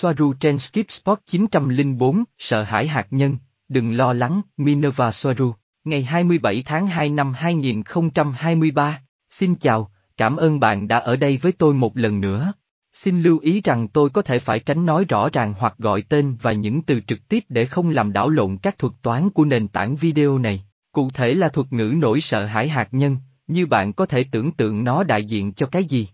Soaru trên Skip Spot 904, sợ hãi hạt nhân, đừng lo lắng, Minerva Soaru, ngày 27 tháng 2 năm 2023, xin chào, cảm ơn bạn đã ở đây với tôi một lần nữa. Xin lưu ý rằng tôi có thể phải tránh nói rõ ràng hoặc gọi tên và những từ trực tiếp để không làm đảo lộn các thuật toán của nền tảng video này. Cụ thể là thuật ngữ nỗi sợ hãi hạt nhân, như bạn có thể tưởng tượng nó đại diện cho cái gì.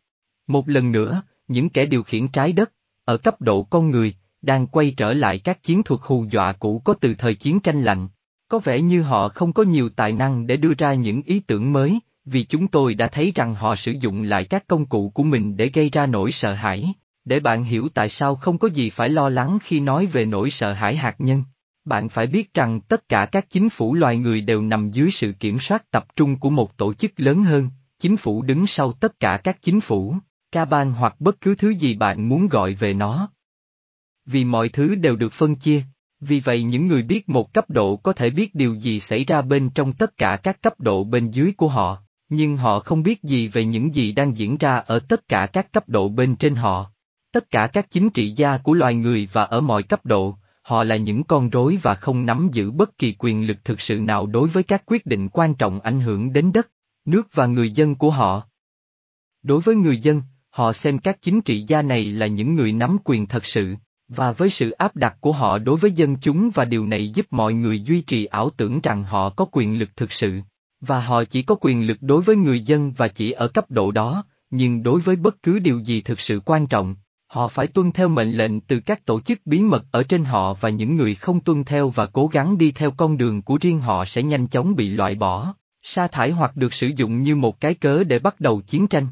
Một lần nữa, những kẻ điều khiển trái đất, ở cấp độ con người, đang quay trở lại các chiến thuật hù dọa cũ có từ thời chiến tranh lạnh. Có vẻ như họ không có nhiều tài năng để đưa ra những ý tưởng mới, vì chúng tôi đã thấy rằng họ sử dụng lại các công cụ của mình để gây ra nỗi sợ hãi, để bạn hiểu tại sao không có gì phải lo lắng khi nói về nỗi sợ hãi hạt nhân. Bạn phải biết rằng tất cả các chính phủ loài người đều nằm dưới sự kiểm soát tập trung của một tổ chức lớn hơn, chính phủ đứng sau tất cả các chính phủ, ca bang hoặc bất cứ thứ gì bạn muốn gọi về nó. Vì mọi thứ đều được phân chia, vì vậy những người biết một cấp độ có thể biết điều gì xảy ra bên trong tất cả các cấp độ bên dưới của họ, nhưng họ không biết gì về những gì đang diễn ra ở tất cả các cấp độ bên trên họ. Tất cả các chính trị gia của loài người và ở mọi cấp độ, họ là những con rối và không nắm giữ bất kỳ quyền lực thực sự nào đối với các quyết định quan trọng ảnh hưởng đến đất, nước và người dân của họ. Đối với người dân, họ xem các chính trị gia này là những người nắm quyền thật sự, và với sự áp đặt của họ đối với dân chúng và điều này giúp mọi người duy trì ảo tưởng rằng họ có quyền lực thực sự. Và họ chỉ có quyền lực đối với người dân và chỉ ở cấp độ đó, nhưng đối với bất cứ điều gì thực sự quan trọng, họ phải tuân theo mệnh lệnh từ các tổ chức bí mật ở trên họ và những người không tuân theo và cố gắng đi theo con đường của riêng họ sẽ nhanh chóng bị loại bỏ, sa thải hoặc được sử dụng như một cái cớ để bắt đầu chiến tranh.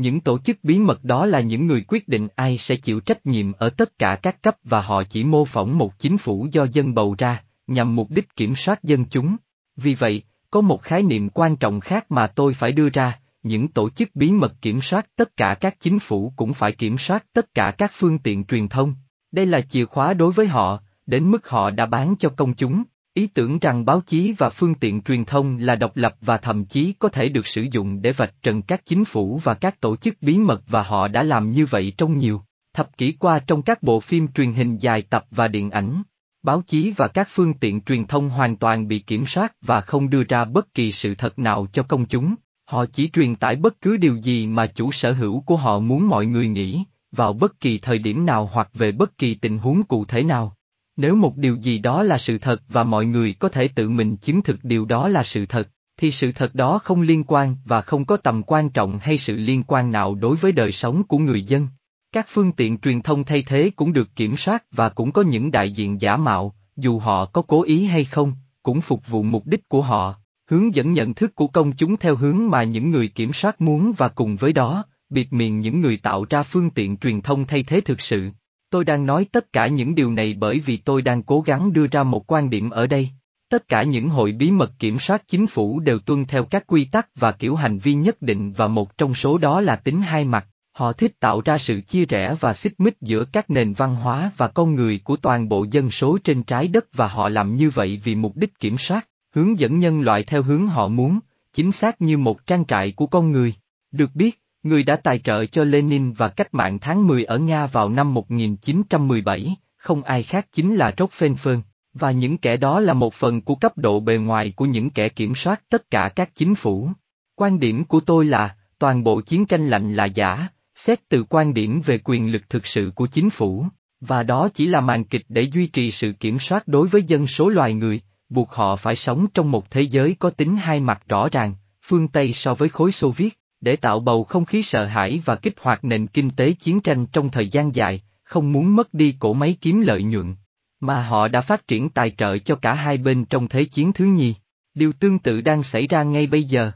Những tổ chức bí mật đó là những người quyết định ai sẽ chịu trách nhiệm ở tất cả các cấp và họ chỉ mô phỏng một chính phủ do dân bầu ra, nhằm mục đích kiểm soát dân chúng. Vì vậy, có một khái niệm quan trọng khác mà tôi phải đưa ra, những tổ chức bí mật kiểm soát tất cả các chính phủ cũng phải kiểm soát tất cả các phương tiện truyền thông. Đây là chìa khóa đối với họ, đến mức họ đã bán cho công chúng. Ý tưởng rằng báo chí và phương tiện truyền thông là độc lập và thậm chí có thể được sử dụng để vạch trần các chính phủ và các tổ chức bí mật và họ đã làm như vậy trong nhiều thập kỷ qua trong các bộ phim truyền hình dài tập và điện ảnh. Báo chí và các phương tiện truyền thông hoàn toàn bị kiểm soát và không đưa ra bất kỳ sự thật nào cho công chúng, họ chỉ truyền tải bất cứ điều gì mà chủ sở hữu của họ muốn mọi người nghĩ, vào bất kỳ thời điểm nào hoặc về bất kỳ tình huống cụ thể nào. Nếu một điều gì đó là sự thật và mọi người có thể tự mình chứng thực điều đó là sự thật, thì sự thật đó không liên quan và không có tầm quan trọng hay sự liên quan nào đối với đời sống của người dân. Các phương tiện truyền thông thay thế cũng được kiểm soát và cũng có những đại diện giả mạo, dù họ có cố ý hay không, cũng phục vụ mục đích của họ, hướng dẫn nhận thức của công chúng theo hướng mà những người kiểm soát muốn và cùng với đó, biệt miệng những người tạo ra phương tiện truyền thông thay thế thực sự. Tôi đang nói tất cả những điều này bởi vì tôi đang cố gắng đưa ra một quan điểm ở đây. Tất cả những hội bí mật kiểm soát chính phủ đều tuân theo các quy tắc và kiểu hành vi nhất định và một trong số đó là tính hai mặt. Họ thích tạo ra sự chia rẽ và xích mích giữa các nền văn hóa và con người của toàn bộ dân số trên trái đất và họ làm như vậy vì mục đích kiểm soát, hướng dẫn nhân loại theo hướng họ muốn, chính xác như một trang trại của con người. Được biết, người đã tài trợ cho Lenin và cách mạng tháng 10 ở Nga vào năm 1917, không ai khác chính là Rockefeller, và những kẻ đó là một phần của cấp độ bề ngoài của những kẻ kiểm soát tất cả các chính phủ. Quan điểm của tôi là, toàn bộ chiến tranh lạnh là giả, xét từ quan điểm về quyền lực thực sự của chính phủ, và đó chỉ là màn kịch để duy trì sự kiểm soát đối với dân số loài người, buộc họ phải sống trong một thế giới có tính hai mặt rõ ràng, phương Tây so với khối Xô Viết, để tạo bầu không khí sợ hãi và kích hoạt nền kinh tế chiến tranh trong thời gian dài, không muốn mất đi cổ máy kiếm lợi nhuận. Mà họ đã phát triển tài trợ cho cả hai bên trong Thế chiến thứ nhì. Điều tương tự đang xảy ra ngay bây giờ.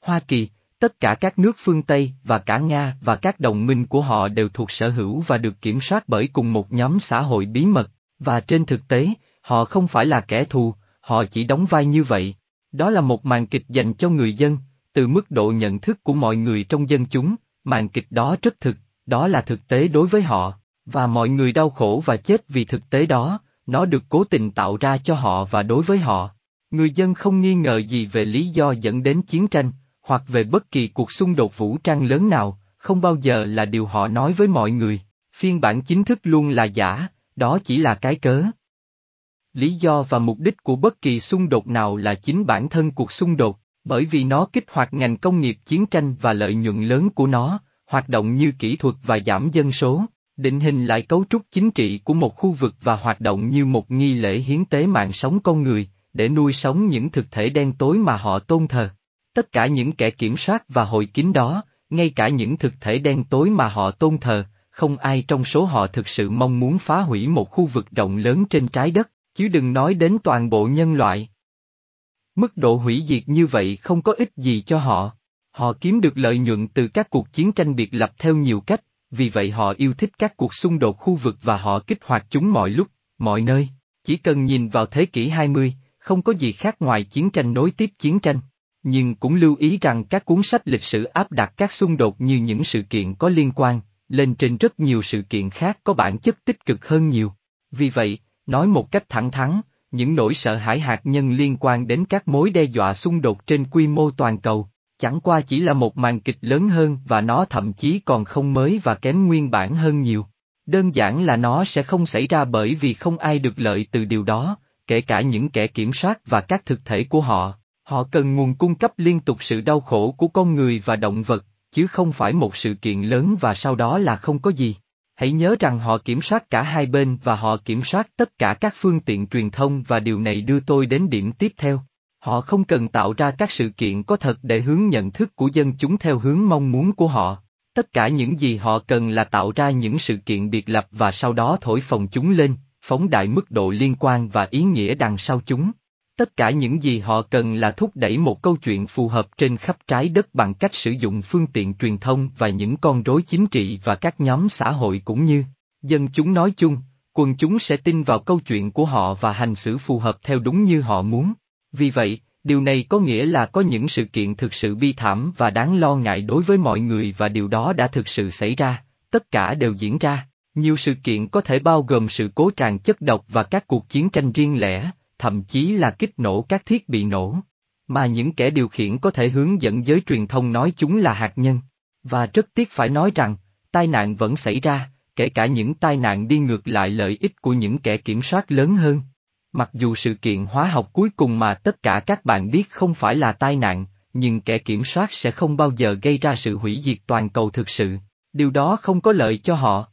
Hoa Kỳ, Tất cả các nước phương Tây và cả Nga và các đồng minh của họ đều thuộc sở hữu và được kiểm soát bởi cùng một nhóm xã hội bí mật, và trên thực tế, họ không phải là kẻ thù, họ chỉ đóng vai như vậy. Đó là một màn kịch dành cho người dân, từ mức độ nhận thức của mọi người trong dân chúng, màn kịch đó rất thực, đó là thực tế đối với họ, và mọi người đau khổ và chết vì thực tế đó, nó được cố tình tạo ra cho họ và đối với họ. Người dân không nghi ngờ gì về lý do dẫn đến chiến tranh, hoặc về bất kỳ cuộc xung đột vũ trang lớn nào, không bao giờ là điều họ nói với mọi người. Phiên bản chính thức luôn là giả, đó chỉ là cái cớ. Lý do và mục đích của bất kỳ xung đột nào là chính bản thân cuộc xung đột, bởi vì nó kích hoạt ngành công nghiệp chiến tranh và lợi nhuận lớn của nó, hoạt động như kỹ thuật và giảm dân số, định hình lại cấu trúc chính trị của một khu vực và hoạt động như một nghi lễ hiến tế mạng sống con người, để nuôi sống những thực thể đen tối mà họ tôn thờ. Tất cả những kẻ kiểm soát và hội kín đó, ngay cả những thực thể đen tối mà họ tôn thờ, không ai trong số họ thực sự mong muốn phá hủy một khu vực rộng lớn trên trái đất, chứ đừng nói đến toàn bộ nhân loại. Mức độ hủy diệt như vậy không có ích gì cho họ. Họ kiếm được lợi nhuận từ các cuộc chiến tranh biệt lập theo nhiều cách, vì vậy họ yêu thích các cuộc xung đột khu vực và họ kích hoạt chúng mọi lúc, mọi nơi. Chỉ cần nhìn vào thế kỷ 20, không có gì khác ngoài chiến tranh nối tiếp chiến tranh. Nhưng cũng lưu ý rằng các cuốn sách lịch sử áp đặt các xung đột như những sự kiện có liên quan, lên trên rất nhiều sự kiện khác có bản chất tích cực hơn nhiều. Vì vậy, nói một cách thẳng thắn, những nỗi sợ hãi hạt nhân liên quan đến các mối đe dọa xung đột trên quy mô toàn cầu, chẳng qua chỉ là một màn kịch lớn hơn và nó thậm chí còn không mới và kém nguyên bản hơn nhiều. Đơn giản là nó sẽ không xảy ra bởi vì không ai được lợi từ điều đó, kể cả những kẻ kiểm soát và các thực thể của họ. Họ cần nguồn cung cấp liên tục sự đau khổ của con người và động vật, chứ không phải một sự kiện lớn và sau đó là không có gì. Hãy nhớ rằng họ kiểm soát cả hai bên và họ kiểm soát tất cả các phương tiện truyền thông và điều này đưa tôi đến điểm tiếp theo. Họ không cần tạo ra các sự kiện có thật để hướng nhận thức của dân chúng theo hướng mong muốn của họ. Tất cả những gì họ cần là tạo ra những sự kiện biệt lập và sau đó thổi phồng chúng lên, phóng đại mức độ liên quan và ý nghĩa đằng sau chúng. Tất cả những gì họ cần là thúc đẩy một câu chuyện phù hợp trên khắp trái đất bằng cách sử dụng phương tiện truyền thông và những con rối chính trị và các nhóm xã hội cũng như dân chúng nói chung, quần chúng sẽ tin vào câu chuyện của họ và hành xử phù hợp theo đúng như họ muốn. Vì vậy, điều này có nghĩa là có những sự kiện thực sự bi thảm và đáng lo ngại đối với mọi người và điều đó đã thực sự xảy ra, tất cả đều diễn ra. Nhiều sự kiện có thể bao gồm sự cố tràn chất độc và các cuộc chiến tranh riêng lẻ, thậm chí là kích nổ các thiết bị nổ. Mà những kẻ điều khiển có thể hướng dẫn giới truyền thông nói chúng là hạt nhân. Và rất tiếc phải nói rằng, tai nạn vẫn xảy ra, kể cả những tai nạn đi ngược lại lợi ích của những kẻ kiểm soát lớn hơn. Mặc dù sự kiện hóa học cuối cùng mà tất cả các bạn biết không phải là tai nạn, nhưng kẻ kiểm soát sẽ không bao giờ gây ra sự hủy diệt toàn cầu thực sự. Điều đó không có lợi cho họ.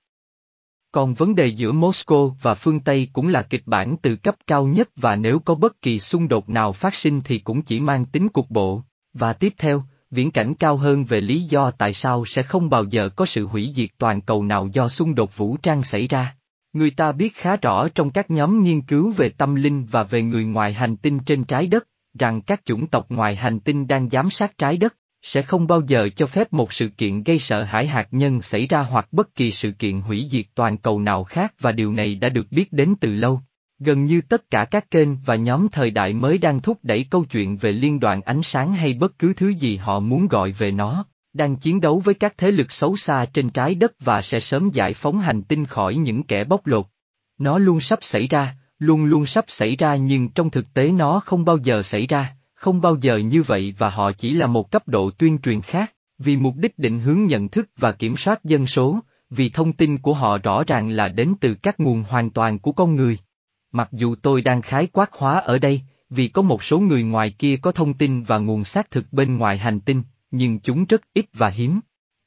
Còn vấn đề giữa Moscow và phương Tây cũng là kịch bản từ cấp cao nhất và nếu có bất kỳ xung đột nào phát sinh thì cũng chỉ mang tính cục bộ. Và tiếp theo, viễn cảnh cao hơn về lý do tại sao sẽ không bao giờ có sự hủy diệt toàn cầu nào do xung đột vũ trang xảy ra. Người ta biết khá rõ trong các nhóm nghiên cứu về tâm linh và về người ngoài hành tinh trên trái đất, rằng các chủng tộc ngoài hành tinh đang giám sát trái đất sẽ không bao giờ cho phép một sự kiện gây sợ hãi hạt nhân xảy ra hoặc bất kỳ sự kiện hủy diệt toàn cầu nào khác và điều này đã được biết đến từ lâu. Gần như tất cả các kênh và nhóm thời đại mới đang thúc đẩy câu chuyện về liên đoàn ánh sáng hay bất cứ thứ gì họ muốn gọi về nó, đang chiến đấu với các thế lực xấu xa trên trái đất và sẽ sớm giải phóng hành tinh khỏi những kẻ bóc lột. Nó luôn sắp xảy ra, luôn luôn sắp xảy ra nhưng trong thực tế nó không bao giờ xảy ra không bao giờ như vậy và họ chỉ là một cấp độ tuyên truyền khác, vì mục đích định hướng nhận thức và kiểm soát dân số, vì thông tin của họ rõ ràng là đến từ các nguồn hoàn toàn của con người. Mặc dù tôi đang khái quát hóa ở đây, vì có một số người ngoài kia có thông tin và nguồn xác thực bên ngoài hành tinh, nhưng chúng rất ít và hiếm.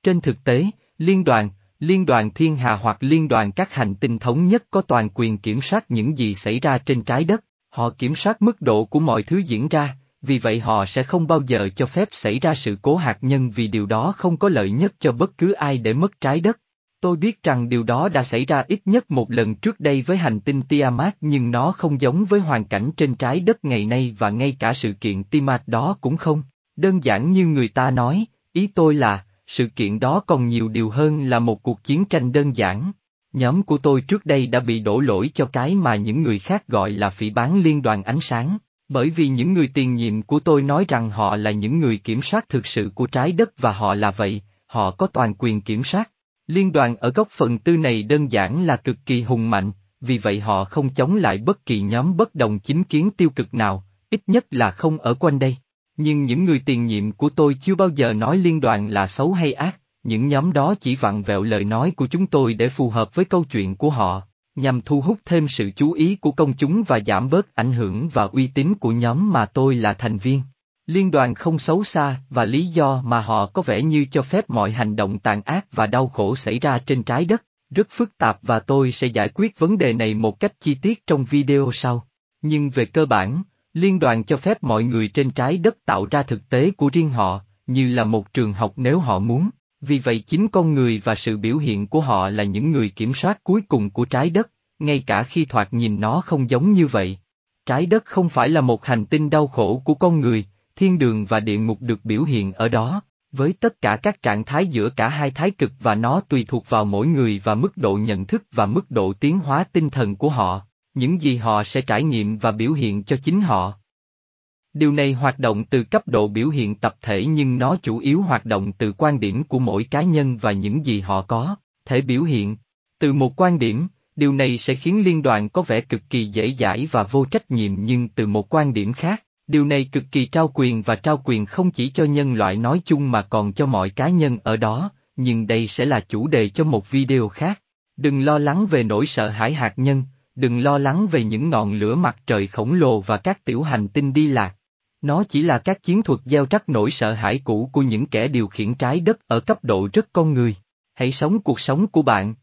Trên thực tế, liên đoàn, liên đoàn thiên hà hoặc liên đoàn các hành tinh thống nhất có toàn quyền kiểm soát những gì xảy ra trên trái đất, họ kiểm soát mức độ của mọi thứ diễn ra, vì vậy họ sẽ không bao giờ cho phép xảy ra sự cố hạt nhân vì điều đó không có lợi nhất cho bất cứ ai để mất trái đất. Tôi biết rằng điều đó đã xảy ra ít nhất một lần trước đây với hành tinh Tiamat nhưng nó không giống với hoàn cảnh trên trái đất ngày nay và ngay cả sự kiện Tiamat đó cũng không. Đơn giản như người ta nói, ý tôi là, sự kiện đó còn nhiều điều hơn là một cuộc chiến tranh đơn giản. Nhóm của tôi trước đây đã bị đổ lỗi cho cái mà những người khác gọi là phỉ bán liên đoàn ánh sáng. Bởi vì những người tiền nhiệm của tôi nói rằng họ là những người kiểm soát thực sự của trái đất và họ là vậy, họ có toàn quyền kiểm soát. Liên đoàn ở góc phần tư này đơn giản là cực kỳ hùng mạnh, vì vậy họ không chống lại bất kỳ nhóm bất đồng chính kiến tiêu cực nào, ít nhất là không ở quanh đây. Nhưng những người tiền nhiệm của tôi chưa bao giờ nói liên đoàn là xấu hay ác, những nhóm đó chỉ vặn vẹo lời nói của chúng tôi để phù hợp với câu chuyện của họ, nhằm thu hút thêm sự chú ý của công chúng và giảm bớt ảnh hưởng và uy tín của nhóm mà tôi là thành viên. Liên đoàn không xấu xa và lý do mà họ có vẻ như cho phép mọi hành động tàn ác và đau khổ xảy ra trên trái đất, rất phức tạp và tôi sẽ giải quyết vấn đề này một cách chi tiết trong video sau. Nhưng về cơ bản, liên đoàn cho phép mọi người trên trái đất tạo ra thực tế của riêng họ, như là một trường học nếu họ muốn. Vì vậy chính con người và sự biểu hiện của họ là những người kiểm soát cuối cùng của trái đất, ngay cả khi thoạt nhìn nó không giống như vậy. Trái đất không phải là một hành tinh đau khổ của con người, thiên đường và địa ngục được biểu hiện ở đó, với tất cả các trạng thái giữa cả hai thái cực và nó tùy thuộc vào mỗi người và mức độ nhận thức và mức độ tiến hóa tinh thần của họ, những gì họ sẽ trải nghiệm và biểu hiện cho chính họ. Điều này hoạt động từ cấp độ biểu hiện tập thể nhưng nó chủ yếu hoạt động từ quan điểm của mỗi cá nhân và những gì họ có, thể biểu hiện. Từ một quan điểm, điều này sẽ khiến liên đoàn có vẻ cực kỳ dễ dãi và vô trách nhiệm nhưng từ một quan điểm khác, điều này cực kỳ trao quyền và trao quyền không chỉ cho nhân loại nói chung mà còn cho mọi cá nhân ở đó, nhưng đây sẽ là chủ đề cho một video khác. Đừng lo lắng về nỗi sợ hãi hạt nhân, đừng lo lắng về những ngọn lửa mặt trời khổng lồ và các tiểu hành tinh đi lạc. Nó chỉ là các chiến thuật gieo rắc nỗi sợ hãi cũ của những kẻ điều khiển trái đất ở cấp độ rất con người. Hãy sống cuộc sống của bạn.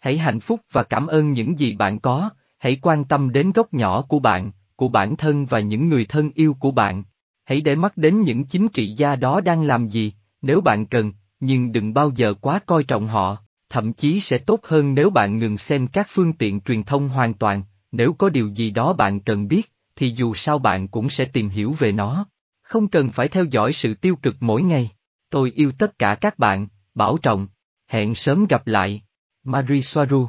Hãy hạnh phúc và cảm ơn những gì bạn có, hãy quan tâm đến góc nhỏ của bạn, của bản thân và những người thân yêu của bạn. Hãy để mắt đến những chính trị gia đó đang làm gì, nếu bạn cần, nhưng đừng bao giờ quá coi trọng họ, thậm chí sẽ tốt hơn nếu bạn ngừng xem các phương tiện truyền thông hoàn toàn, nếu có điều gì đó bạn cần biết, thì dù sao bạn cũng sẽ tìm hiểu về nó. Không cần phải theo dõi sự tiêu cực mỗi ngày. Tôi yêu tất cả các bạn, bảo trọng. Hẹn sớm gặp lại. Marie Soaru